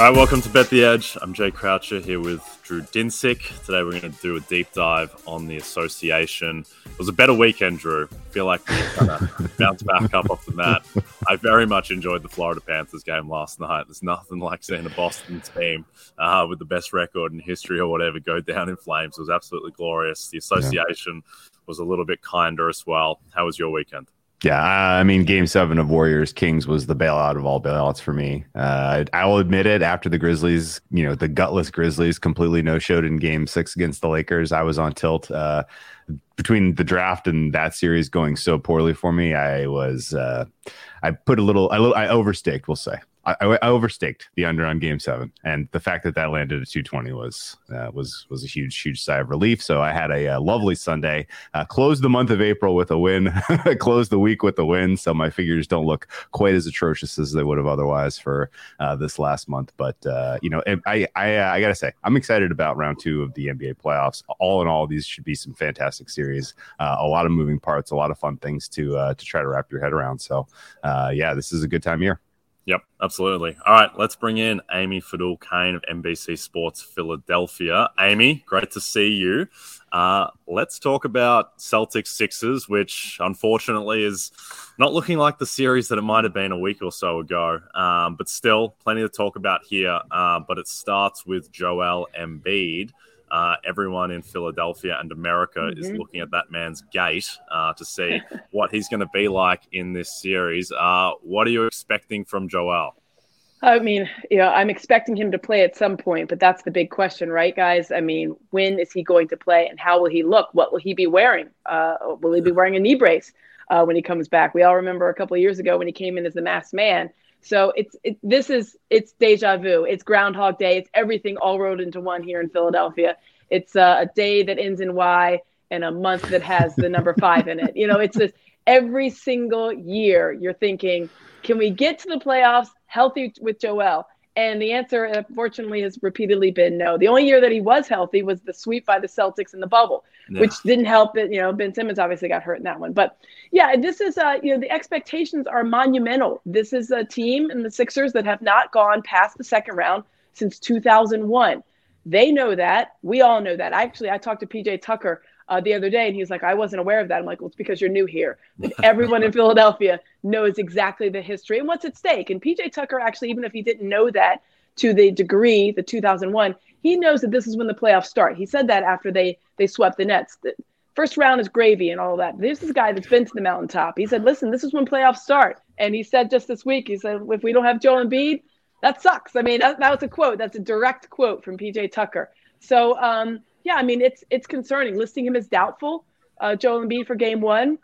All right, welcome to Bet the Edge. I'm Jay Croucher here with Drew Dinsick. Today we're going to do a deep dive on the association. It was a better weekend, Drew. I feel like we kind of bounced back up off the mat. I very much enjoyed the Florida Panthers game last night. There's nothing like seeing a Boston team uh, with the best record in history or whatever go down in flames. It was absolutely glorious. The association yeah. was a little bit kinder as well. How was your weekend? Yeah, I mean, Game Seven of Warriors Kings was the bailout of all bailouts for me. Uh, I will admit it. After the Grizzlies, you know, the gutless Grizzlies completely no showed in Game Six against the Lakers, I was on tilt. Uh, between the draft and that series going so poorly for me, I was uh, I put a little I overstaked. We'll say I, I, overstaked the under on game seven, and the fact that that landed at 220 was uh, was was a huge huge sigh of relief. So I had a, a uh, lovely Sunday, uh, closed the month of April with a win, closed the week with a win. So my figures don't look quite as atrocious as they would have otherwise for uh, this last month. But uh, you know, I I, uh, I gotta say I'm excited about round two of the NBA playoffs. All in all, these should be some fantastic series. a lot of moving parts, a lot of fun things to to try to wrap your head around. So yeah, this is a good time year. Yep, absolutely. All right, let's bring in Amy Fadool Kane of NBC Sports Philadelphia. Amy, great to see you. Uh, let's talk about Celtics Sixers, which unfortunately is not looking like the series that it might have been a week or so ago. Um, but still, plenty to talk about here. Uh, but it starts with Joel Embiid. Uh, everyone in Philadelphia and America mm-hmm. is looking at that man's gait uh, to see what he's going to be like in this series. Uh, what are you expecting from Joel? I mean, you know, I'm expecting him to play at some point, but that's the big question, right, guys? I mean, when is he going to play, and how will he look? What will he be wearing? Uh, will he be wearing a knee brace uh, when he comes back? We all remember a couple of years ago when he came in as the masked man so it's it, this is it's deja vu. It's Groundhog Day. It's everything all rolled into one here in Philadelphia. It's uh, a day that ends in Y and a month that has the number five in it. You know, it's just every single year you're thinking, can we get to the playoffs healthy with Joel? And the answer, unfortunately, has repeatedly been no. The only year that he was healthy was the sweep by the Celtics in the bubble, yeah. which didn't help. It, you know, Ben Simmons obviously got hurt in that one. But yeah, this is, uh, you know, the expectations are monumental. This is a team in the Sixers that have not gone past the second round since 2001. They know that. We all know that. Actually, I talked to PJ Tucker uh, the other day, and he's like, I wasn't aware of that. I'm like, well, it's because you're new here. But everyone in Philadelphia knows exactly the history and what's at stake. And PJ Tucker, actually, even if he didn't know that to the degree, the 2001, he knows that this is when the playoffs start. He said that after they they swept the Nets. The first round is gravy and all that. This is a guy that's been to the mountaintop. He said, listen, this is when playoffs start. And he said just this week, he said, if we don't have Joel Embiid, that sucks. I mean, that, that was a quote. That's a direct quote from PJ Tucker. So, um, yeah, I mean, it's it's concerning. Listing him as doubtful, uh, Joel Embiid for Game One.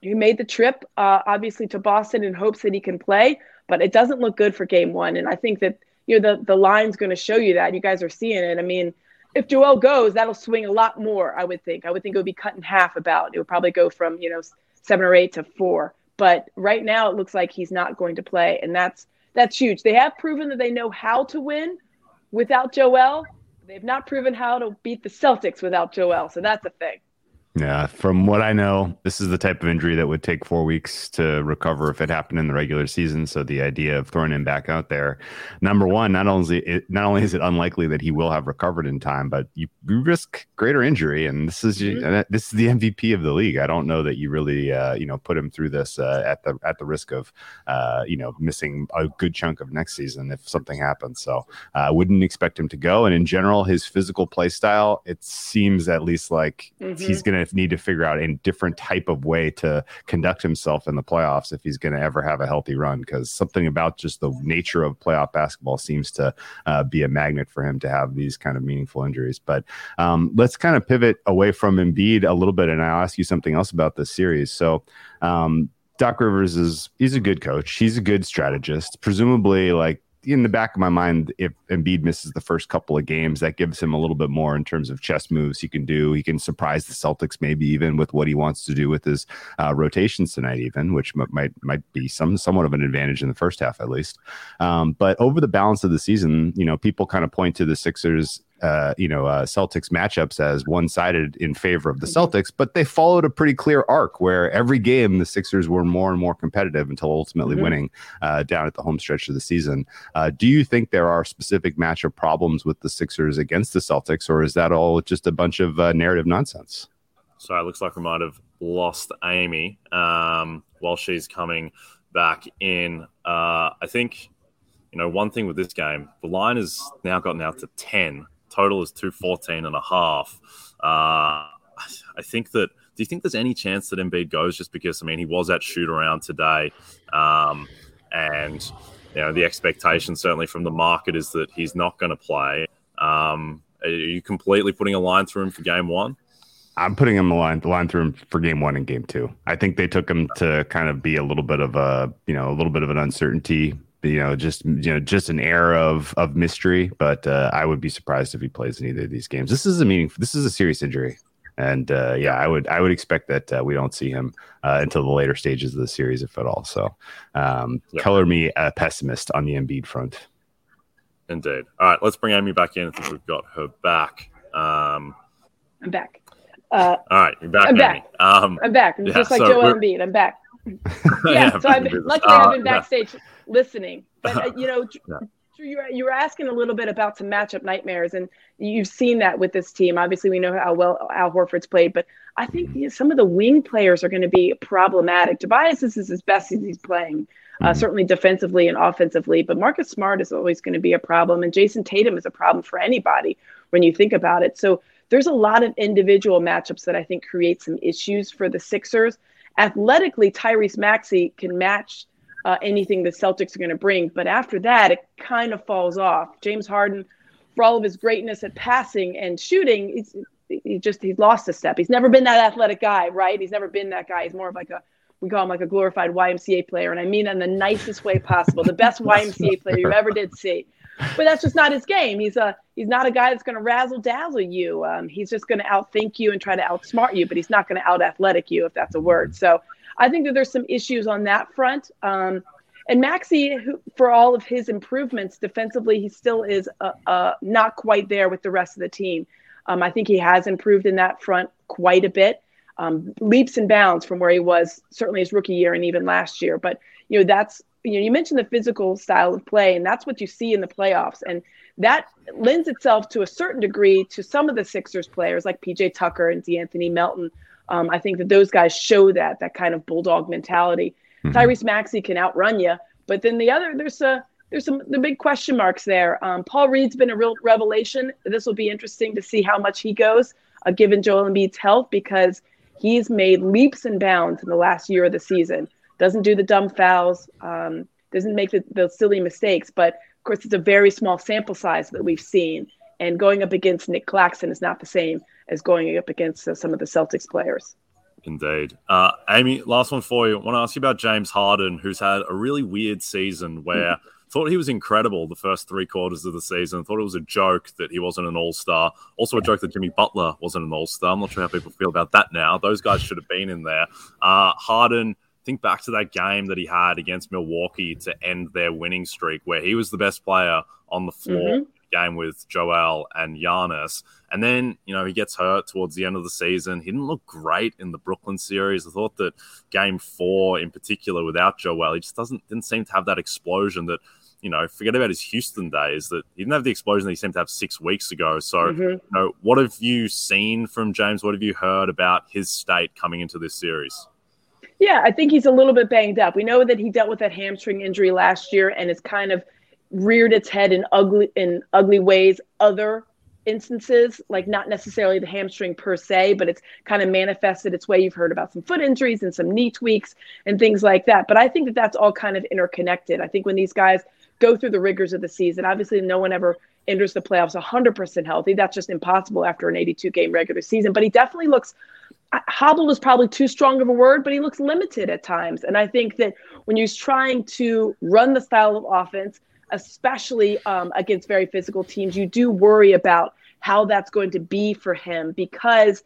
He made the trip, uh, obviously, to Boston in hopes that he can play, but it doesn't look good for Game One. And I think that you know the the line's going to show you that. You guys are seeing it. I mean, if Joel goes, that'll swing a lot more. I would think. I would think it would be cut in half. About it would probably go from you know seven or eight to four. But right now, it looks like he's not going to play, and that's that's huge. They have proven that they know how to win without Joel. They've not proven how to beat the Celtics without Joel. So that's a thing. Yeah, from what I know, this is the type of injury that would take four weeks to recover if it happened in the regular season. So the idea of throwing him back out there, number one, not only it, not only is it unlikely that he will have recovered in time, but you, you risk greater injury. And this is mm-hmm. this is the MVP of the league. I don't know that you really uh, you know put him through this uh, at the at the risk of uh, you know missing a good chunk of next season if something happens. So uh, I wouldn't expect him to go. And in general, his physical play style, it seems at least like mm-hmm. he's going to need to figure out a different type of way to conduct himself in the playoffs if he's going to ever have a healthy run. Because something about just the nature of playoff basketball seems to uh, be a magnet for him to have these kind of meaningful injuries. But um, let's kind of pivot away from Embiid a little bit, and I'll ask you something else about this series. So. Um, Doc Rivers is he's a good coach. He's a good strategist. Presumably, like in the back of my mind, if Embiid misses the first couple of games, that gives him a little bit more in terms of chess moves he can do. He can surprise the Celtics maybe even with what he wants to do with his uh, rotations tonight, even which m- might might be some somewhat of an advantage in the first half at least. Um, but over the balance of the season, you know, people kind of point to the Sixers uh, you know uh, Celtics matchups as one sided in favor of the mm-hmm. Celtics, but they followed a pretty clear arc where every game the Sixers were more and more competitive until ultimately mm-hmm. winning uh, down at the home stretch of the season. Uh, do you think there are specific matchup problems with the Sixers against the Celtics, or is that all just a bunch of uh, narrative nonsense? So it looks like we might have lost Amy um, while she's coming back in. Uh, I think you know one thing with this game, the line has now gotten out to ten total is 214 and a half. Uh, I think that. Do you think there's any chance that Embiid goes just because? I mean, he was at shoot around today, um, and you know the expectation certainly from the market is that he's not going to play. Um, are you completely putting a line through him for game one? I'm putting him the line the line through him for game one and game two. I think they took him to kind of be a little bit of a you know a little bit of an uncertainty you know, just you know, just an air of of mystery. But uh, I would be surprised if he plays in either of these games. This is a meaning. This is a serious injury, and uh, yeah, I would I would expect that uh, we don't see him uh, until the later stages of the series, if at all. So, um, yeah. color me a pessimist on the Embiid front. Indeed. All right, let's bring Amy back in. I think we've got her back. Um, I'm back. Uh, all right, you're back. I'm Amy. back. Um, I'm back. Yeah, just like so Joel Embiid. I'm back. yeah, yeah, so I've been, luckily I've been uh, backstage yeah. listening. But uh, you know, yeah. you were, you were asking a little bit about some matchup nightmares, and you've seen that with this team. Obviously, we know how well Al Horford's played, but I think you know, some of the wing players are going to be problematic. Tobias is as best as he's playing. Uh, mm-hmm. certainly defensively and offensively, but Marcus Smart is always going to be a problem, and Jayson Tatum is a problem for anybody when you think about it. So there's a lot of individual matchups that I think create some issues for the Sixers athletically, Tyrese Maxey can match uh, anything the Celtics are going to bring. But after that, it kind of falls off. James Harden, for all of his greatness at passing and shooting, he's, he just he's lost a step. He's never been that athletic guy, right? He's never been that guy. He's more of like a we call him like a glorified YMCA player, and I mean in the nicest way possible, the best YMCA player you ever did see but that's just not his game. He's a he's not a guy that's going to razzle dazzle you. Um, he's just going to outthink you and try to outsmart you, but he's not going to out athletic you if that's a word. So I think that there's some issues on that front. Um, and who, for all of his improvements defensively, he still is uh, uh, not quite there with the rest of the team. Um, I think he has improved in that front quite a bit, um, leaps and bounds from where he was certainly his rookie year and even last year. But you know that's you know, you mentioned the physical style of play, and that's what you see in the playoffs. And that lends itself to a certain degree to some of the Sixers players like PJ Tucker and De'Anthony Melton. Um, I think that those guys show that that kind of bulldog mentality. Mm-hmm. Tyrese Maxey can outrun you, but then the other there's a there's some the big question marks there. Um, Paul Reed's been a real revelation. This will be interesting to see how much he goes, uh, given Joel Embiid's health, because he's made leaps and bounds in the last year of the season doesn't do the dumb fouls, um, doesn't make the, the silly mistakes. But of course, it's a very small sample size that we've seen. And going up against Nick Claxton is not the same as going up against uh, some of the Celtics players. Indeed. Uh, Amy, last one for you. I want to ask you about James Harden, who's had a really weird season where mm-hmm. thought he was incredible the first three quarters of the season. Thought it was a joke that he wasn't an all star. Also, a joke that Jimmy Butler wasn't an all star. I'm not sure how people feel about that now. Those guys should have been in there. Uh, Harden think back to that game that he had against Milwaukee to end their winning streak, where he was the best player on the floor. Mm-hmm. Game with Joel and Giannis, and then you know he gets hurt towards the end of the season. He didn't look great in the Brooklyn series. I thought that Game Four, in particular, without Joel, he just doesn't didn't seem to have that explosion that you know, forget about his Houston days that he didn't have the explosion that he seemed to have six weeks ago. So, mm-hmm. you know, what have you seen from James? What have you heard about his state coming into this series? Yeah, I think he's a little bit banged up. We know that he dealt with that hamstring injury last year and it's kind of reared its head in ugly in ugly ways other instances, like not necessarily the hamstring per se, but it's kind of manifested its way. You've heard about some foot injuries and some knee tweaks and things like that. But I think that that's all kind of interconnected. I think when these guys go through the rigors of the season, obviously no one ever enters the playoffs 100% healthy. That's just impossible after an 82 game regular season. But he definitely looks hobbled is probably too strong of a word, but he looks limited at times. And I think that when he's trying to run the style of offense, especially um, against very physical teams, you do worry about how that's going to be for him because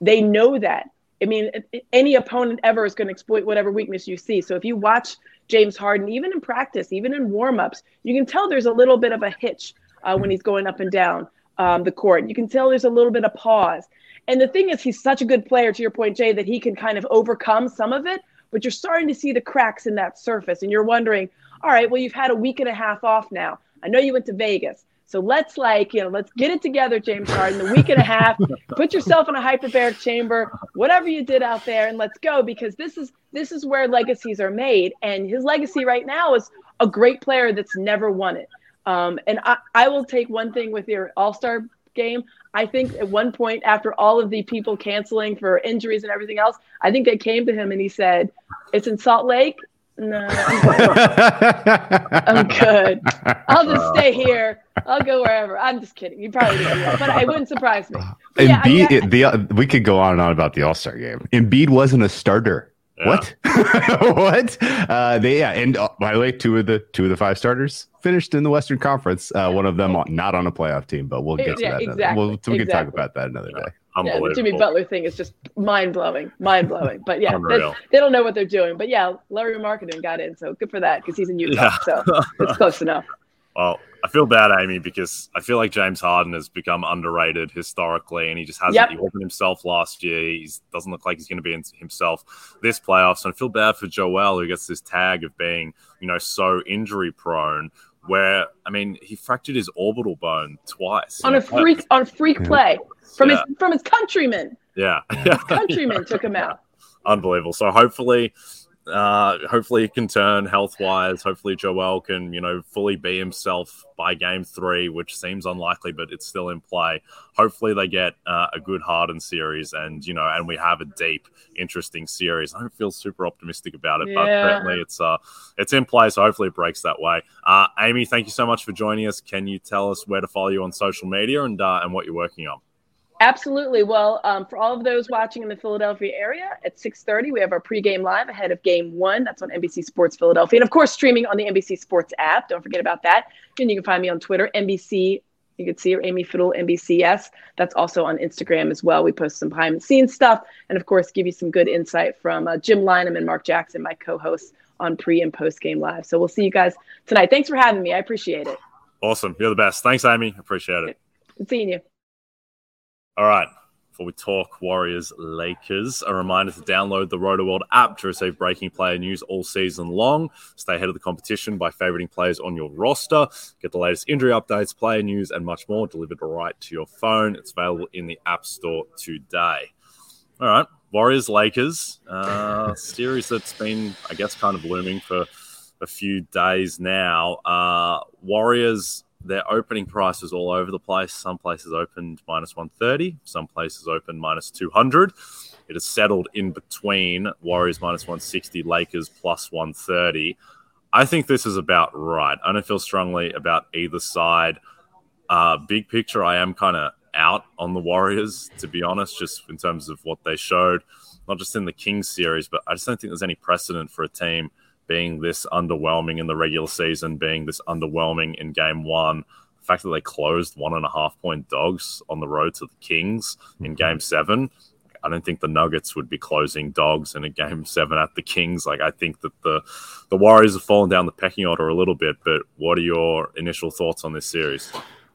they know that. I mean, any opponent ever is going to exploit whatever weakness you see. So if you watch James Harden, even in practice, even in warmups, you can tell there's a little bit of a hitch uh, when he's going up and down um, the court. You can tell there's a little bit of pause. And the thing is, he's such a good player, to your point, Jay, that he can kind of overcome some of it. But you're starting to see the cracks in that surface, and you're wondering, all right, well, you've had a week and a half off now. I know you went to Vegas. So let's like, you know, let's get it together, James Harden, the week and a half, put yourself in a hyperbaric chamber, whatever you did out there, and let's go because this is this is where legacies are made. And his legacy right now is a great player that's never won it. Um, and I, I will take one thing with your all-star game. I think at one point after all of the people canceling for injuries and everything else, I think they came to him and he said, It's in Salt Lake no, I'm good. I'm good. I'll just stay here. I'll go wherever. I'm just kidding. You probably didn't but it wouldn't surprise me. But yeah, Embiid, I mean, the uh, we could go on and on about the All Star game. Embiid wasn't a starter. Yeah. What? what? Uh, they yeah, and uh, by the way, two of the two of the five starters finished in the Western Conference. Uh, one of them not on a playoff team, but we'll get to yeah, that. Exactly. We'll, we exactly. can talk about that another day. Yeah, the Jimmy Butler thing is just mind blowing, mind blowing. But yeah, they, don't know what they're doing. But yeah, Larry Markkanen got in, so good for that because he's in Utah, yeah. so it's close enough. Well, I feel bad, Amy, because I feel like James Harden has become underrated historically, and he just hasn't. Yep. He wasn't himself last year. He doesn't look like he's going to be himself this playoffs. And I feel bad for Joel, who gets this tag of being, you know, so injury prone where I mean he fractured his orbital bone twice on a freak on a freak play from yeah. his from his countrymen. Yeah, his countrymen took him out. Unbelievable. So hopefully, uh, hopefully he can turn health wise. Hopefully Joel can you know fully be himself by game three, which seems unlikely, but it's still in play. Hopefully they get uh, a good Harden series, and you know, and we have a deep, interesting series. I don't feel super optimistic about it, yeah. but certainly it's uh it's in play. So hopefully it breaks that way. Uh, Amy, thank you so much for joining us. Can you tell us where to follow you on social media and uh, and what you're working on? Absolutely. Well, um, for all of those watching in the Philadelphia area, at 6:30 we have our pregame live ahead of Game One. That's on NBC Sports Philadelphia, and of course streaming on the NBC Sports app. Don't forget about that. And you can find me on Twitter, NBC. You can see her, Amy Fadool, NBCS. That's also on Instagram as well. We post some behind the scenes stuff, and of course, give you some good insight from uh, Jim Lynam and Marc Jackson, my co-hosts on pre and post game live. So we'll see you guys tonight. Thanks for having me. I appreciate it. Awesome. You're the best. Thanks, Amy. Appreciate it. Good seeing you. All right. Before we talk Warriors Lakers, a reminder to download the RotoWorld app to receive breaking player news all season long. Stay ahead of the competition by favoriting players on your roster. Get the latest injury updates, player news, and much more delivered right to your phone. It's available in the App Store today. All right. Warriors Lakers, uh, series that's been, I guess, kind of looming for a few days now. Uh, Warriors their opening price prices all over the place. Some places opened minus 130, some places opened minus 200. It has settled in between Warriors minus 160, Lakers plus 130. I think this is about right. I don't feel strongly about either side. Uh, big picture, I am kind of out on the Warriors, to be honest, just in terms of what they showed, not just in the Kings series, but I just don't think there's any precedent for a team being this underwhelming in the regular season, being this underwhelming in game one. The fact that they closed one and a half point dogs on the road to the Kings in mm-hmm. game seven. I don't think the Nuggets would be closing dogs in a game seven at the Kings. Like I think that the the Warriors have fallen down the pecking order a little bit. But what are your initial thoughts on this series?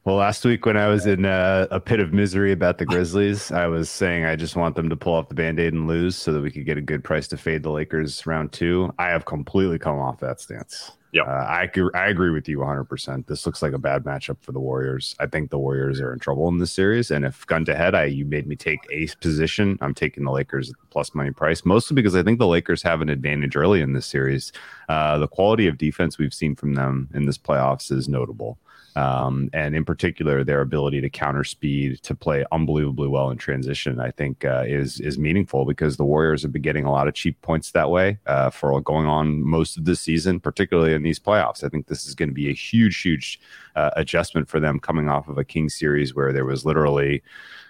Well, last week when I was in uh, a pit of misery about the Grizzlies, I was saying I just want them to pull off the band aid and lose so that we could get a good price to fade the Lakers round two. I have completely come off that stance. Yeah, uh, I, I agree with you 100%. This looks like a bad matchup for the Warriors. I think the Warriors are in trouble in this series. And if gun to head, I you made me take ace position, I'm taking the Lakers plus money price, mostly because I think the Lakers have an advantage early in this series. Uh, the quality of defense we've seen from them in this playoffs is notable. Um, and in particular their ability to counter speed to play unbelievably well in transition i think uh, is is meaningful because the warriors have been getting a lot of cheap points that way uh, for going on most of the season particularly in these playoffs. I think this is going to be a huge huge uh, adjustment for them coming off of a king series where there was literally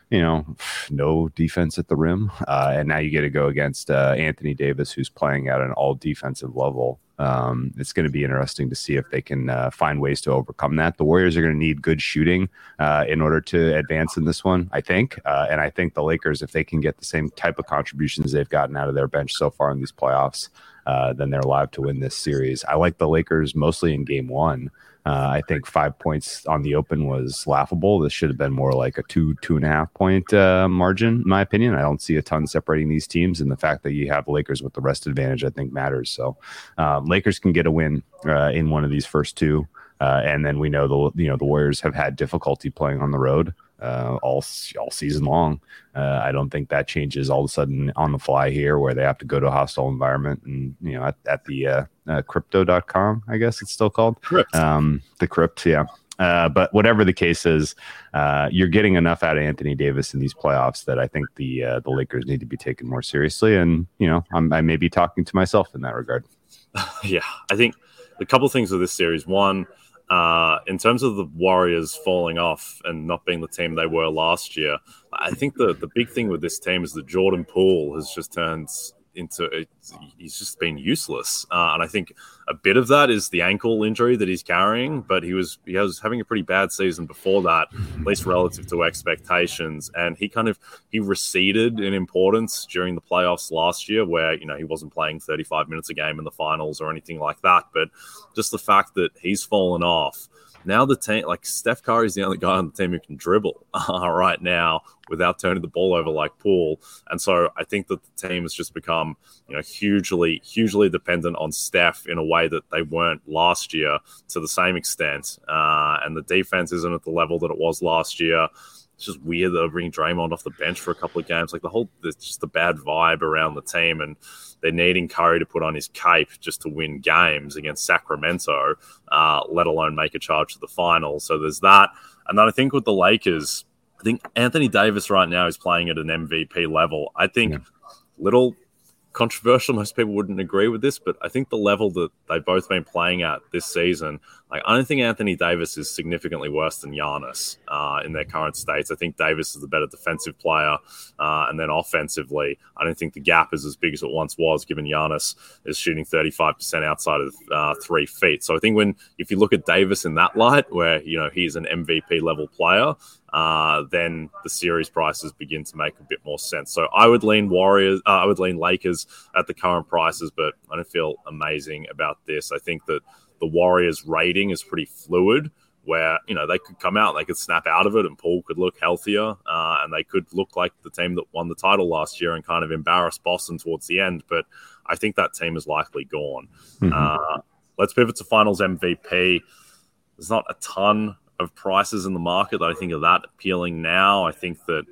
you know, no defense at the rim. Uh, and now you get to go against uh, Anthony Davis, who's playing at an all defensive level. Um, it's going to be interesting to see if they can uh, find ways to overcome that. The Warriors are going to need good shooting uh, in order to advance in this one, I think. Uh, and I think the Lakers, if they can get the same type of contributions they've gotten out of their bench so far in these playoffs, uh, then they're live to win this series. I like the Lakers mostly in game one. Uh, I think five points on the open was laughable. This should have been more like a two, two and a half point uh, margin, in my opinion. I don't see a ton separating these teams, and the fact that you have Lakers with the rest advantage, I think, matters. So, uh, Lakers can get a win uh, in one of these first two, uh, and then we know the you know the Warriors have had difficulty playing on the road uh, all all season long. Uh, I don't think that changes all of a sudden on the fly here, where they have to go to a hostile environment and you know at, at the uh, uh, crypto.com, I guess it's still called Crypt. Um, the crypt, yeah. Uh, but whatever the case is, uh, you're getting enough out of Anthony Davis in these playoffs that I think the uh, the Lakers need to be taken more seriously. And you know, I'm, I may be talking to myself in that regard. yeah, I think a couple things with this series. One, uh, in terms of the Warriors falling off and not being the team they were last year, I think the, the big thing with this team is that Jordan Poole has just turned into he's just been useless. Uh, and I think a bit of that is the ankle injury that he's carrying, but he was he was having a pretty bad season before that, at least relative to expectations. And he kind of he receded in importance during the playoffs last year, where you know he wasn't playing 35 minutes a game in the finals or anything like that. But just the fact that he's fallen off now the team, like Steph Curry is the only guy on the team who can dribble uh, right now without turning the ball over like Paul. And so I think that the team has just become, you know, hugely, hugely dependent on Steph in a way that they weren't last year to the same extent. Uh, and the defense isn't at the level that it was last year. It's just weird that they're bringing Draymond off the bench for a couple of games. Like the whole, there's just a bad vibe around the team. And they're needing Curry to put on his cape just to win games against Sacramento, uh, let alone make a charge to the final. So there's that. And then I think with the Lakers, I think Anthony Davis right now is playing at an MVP level. I think yeah. little controversial. Most people wouldn't agree with this, but I think the level that they've both been playing at this season, like I don't think Anthony Davis is significantly worse than Giannis uh, in their current states. I think Davis is the better defensive player, uh, and then offensively, I don't think the gap is as big as it once was. Given Giannis is shooting thirty five percent outside of uh, three feet, so I think when if you look at Davis in that light, where you know he's an MVP level player, uh, then the series prices begin to make a bit more sense. So I would lean Warriors, uh, I would lean Lakers at the current prices, but I don't feel amazing about this. I think that the Warriors rating is pretty fluid. Where you know they could come out, they could snap out of it, and Paul could look healthier, uh, and they could look like the team that won the title last year and kind of embarrass Boston towards the end. But I think that team is likely gone. Mm-hmm. Uh, let's pivot to Finals MVP. There's not a ton of prices in the market that I think are that appealing now. I think that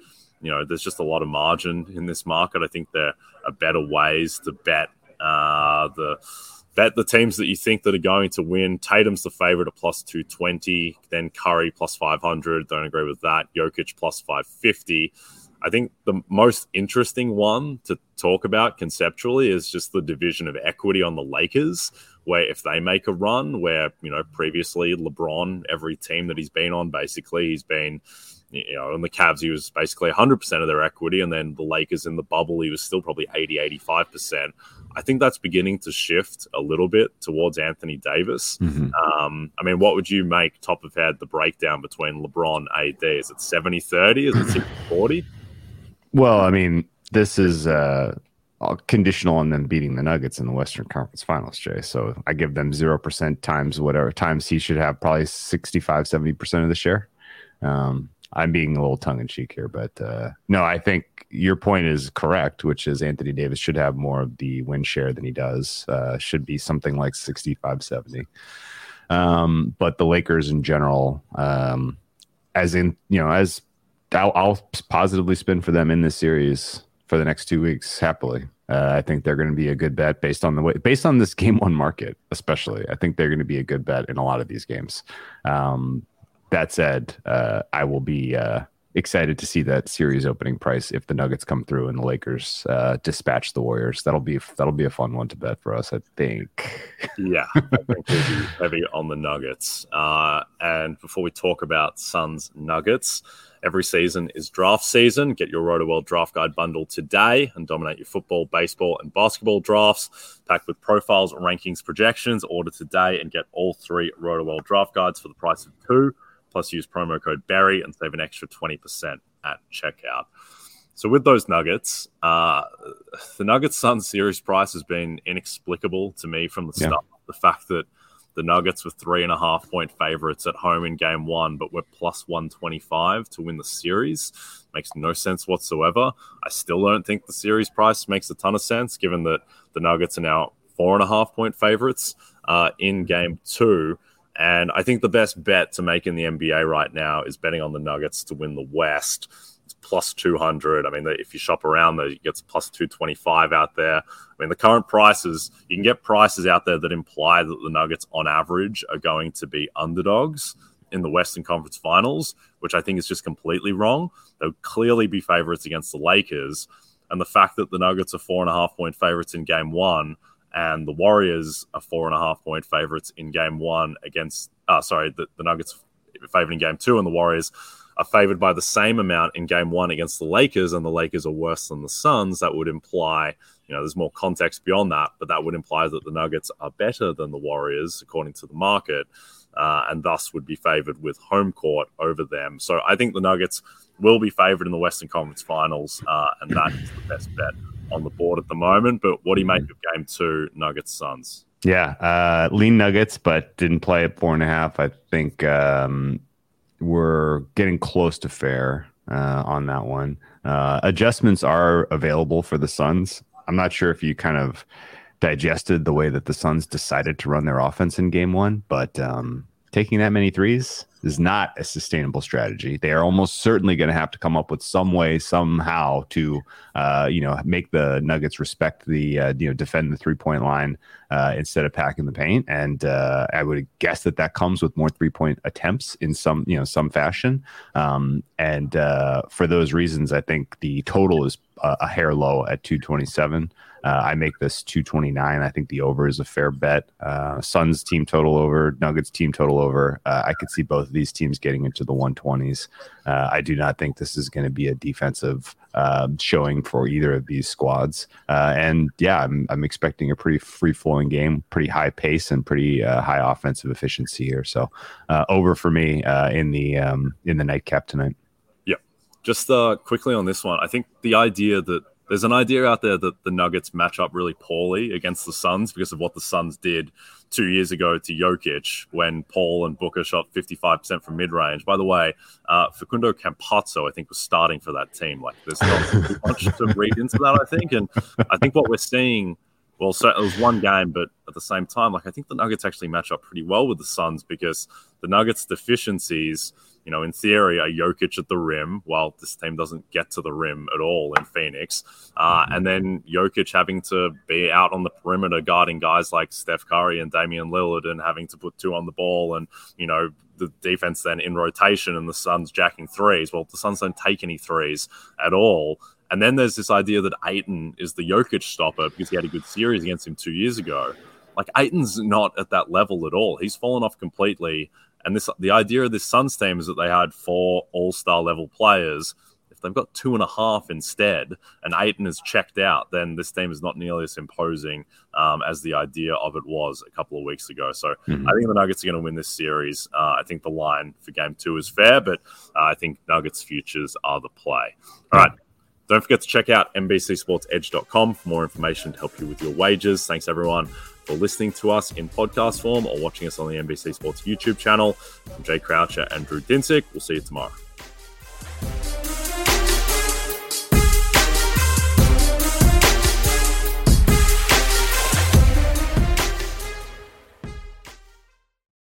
you know there's just a lot of margin in this market. I think there are better ways to bet uh, the bet the teams that you think that are going to win. Tatum's the favorite at plus 220, then Curry plus 500. Don't agree with that. Jokic plus 550. I think the most interesting one to talk about conceptually is just the division of equity on the Lakers, where if they make a run, where, you know, previously LeBron, every team that he's been on, basically, he's been, you know, in the Cavs, he was basically 100% of their equity. And then the Lakers in the bubble, he was still probably 80, 85%. I think that's beginning to shift a little bit towards Anthony Davis. Mm-hmm. Um, I mean, what would you make top of head the breakdown between LeBron AD? Is it 70 30? Is it 60 40? Well, I mean, this is uh, conditional on them beating the Nuggets in the Western Conference Finals, Jay. So I give them 0% times whatever times he should have probably 65, 70% of the share. Um, I'm being a little tongue in cheek here, but uh, no, I think your point is correct, which is Anthony Davis should have more of the win share than he does. Uh, should be something like 65, 70. Um, but the Lakers in general, um, as in, you know, as I'll, I'll, positively spin for them in this series for the next two weeks happily. Uh, I think they're going to be a good bet based on the way, based on this game one market, especially. I think they're going to be a good bet in a lot of these games. Um, that said, uh, I will be uh, excited to see that series opening price if the Nuggets come through and the Lakers uh, dispatch the Warriors. That'll be that'll be a fun one to bet for us, I think. yeah, I think we'll be heavy on the Nuggets. Uh, and before we talk about Suns Nuggets. Every season is draft season. Get your Rotoworld Draft Guide bundle today and dominate your football, baseball, and basketball drafts. Packed with profiles, rankings, projections. Order today and get all three Rotoworld Draft Guides for the price of two. Plus, use promo code Barry and save an extra 20% at checkout. So with those Nuggets, uh, the Nuggets Sun series price has been inexplicable to me from the yeah. start. The fact that the Nuggets were three and a half point favorites at home in game one, but we're plus 125 to win the series. Makes no sense whatsoever. I still don't think the series price makes a ton of sense, given that the Nuggets are now four and a half point favorites uh, in game two. And I think the best bet to make in the NBA right now is betting on the Nuggets to win the West. It's plus 200. I mean, if you shop around, it gets plus 225 out there. I mean, the current prices, you can get prices out there that imply that the Nuggets on average are going to be underdogs in the Western Conference Finals, which I think is just completely wrong. They'll clearly be favorites against the Lakers. And the fact that the Nuggets are four and a half point favorites in game one and the Warriors are four and a half point favorites in game one against, uh, sorry, the, the Nuggets favored in game two, and the Warriors are favored by the same amount in game one against the Lakers, and the Lakers are worse than the Suns. That would imply, you know, there's more context beyond that, but that would imply that the Nuggets are better than the Warriors, according to the market, uh, and thus would be favored with home court over them. So I think the Nuggets will be favored in the Western Conference Finals, uh, and that is the best bet on the board at the moment. But what do you make of game two, Nuggets Suns? Yeah, uh, lean Nuggets, but didn't play at four and a half. I think um, we're getting close to fair uh, on that one. Uh, adjustments are available for the Suns. I'm not sure if you kind of digested the way that the Suns decided to run their offense in game one, but um, taking that many threes is not a sustainable strategy. They are almost certainly going to have to come up with some way, somehow, to uh, you know make the Nuggets respect the uh, you know defend the three point line uh, instead of packing the paint. And uh, I would guess that that comes with more three point attempts in some you know some fashion. Um, and uh, for those reasons, I think the total is a hair low at 227. Uh, I make this 229. I think the over is a fair bet. Uh, Suns team total over, Nuggets team total over. Uh, I could see both of these teams getting into the 120s. Uh, I do not think this is going to be a defensive um, showing for either of these squads. Uh, and yeah, I'm, I'm expecting a pretty free flowing game, pretty high pace, and pretty uh, high offensive efficiency here. So over for me in the um, in the nightcap tonight. Yeah, just quickly on this one, I think the idea that there's an idea out there that the Nuggets match up really poorly against the Suns because of what the Suns did two years ago to Jokic when Paul and Booker shot 55% from mid range. By the way, uh, Facundo Campazzo, I think, was starting for that team. Like, there's not much to read into that, I think. And I think what we're seeing, well, so it was one game, but at the same time, like, I think the Nuggets actually match up pretty well with the Suns because the Nuggets' deficiencies – you know, in theory, a Jokic at the rim, while this team doesn't get to the rim at all in Phoenix. Uh, and then Jokic having to be out on the perimeter guarding guys like Steph Curry and Damian Lillard and having to put two on the ball and, you know, the defense then in rotation and the Suns jacking threes. Well, the Suns don't take any threes at all. And then there's this idea that Ayton is the Jokic stopper because he had a good series against him two years ago. Like Ayton's not at that level at all. He's fallen off completely. And this the idea of this Suns team is that they had four All Star level players. If they've got two and a half instead, and Ayton is checked out, then this team is not nearly as imposing um, as the idea of it was a couple of weeks ago. So mm-hmm. I think the Nuggets are going to win this series. Uh, I think the line for Game Two is fair, but uh, I think Nuggets futures are the play. All right. Don't forget to check out NBCSportsEdge.com for more information to help you with your wages. Thanks, everyone for listening to us in podcast form or watching us on the NBC Sports YouTube channel. I'm Jay Croucher and Drew Dinsick. We'll see you tomorrow.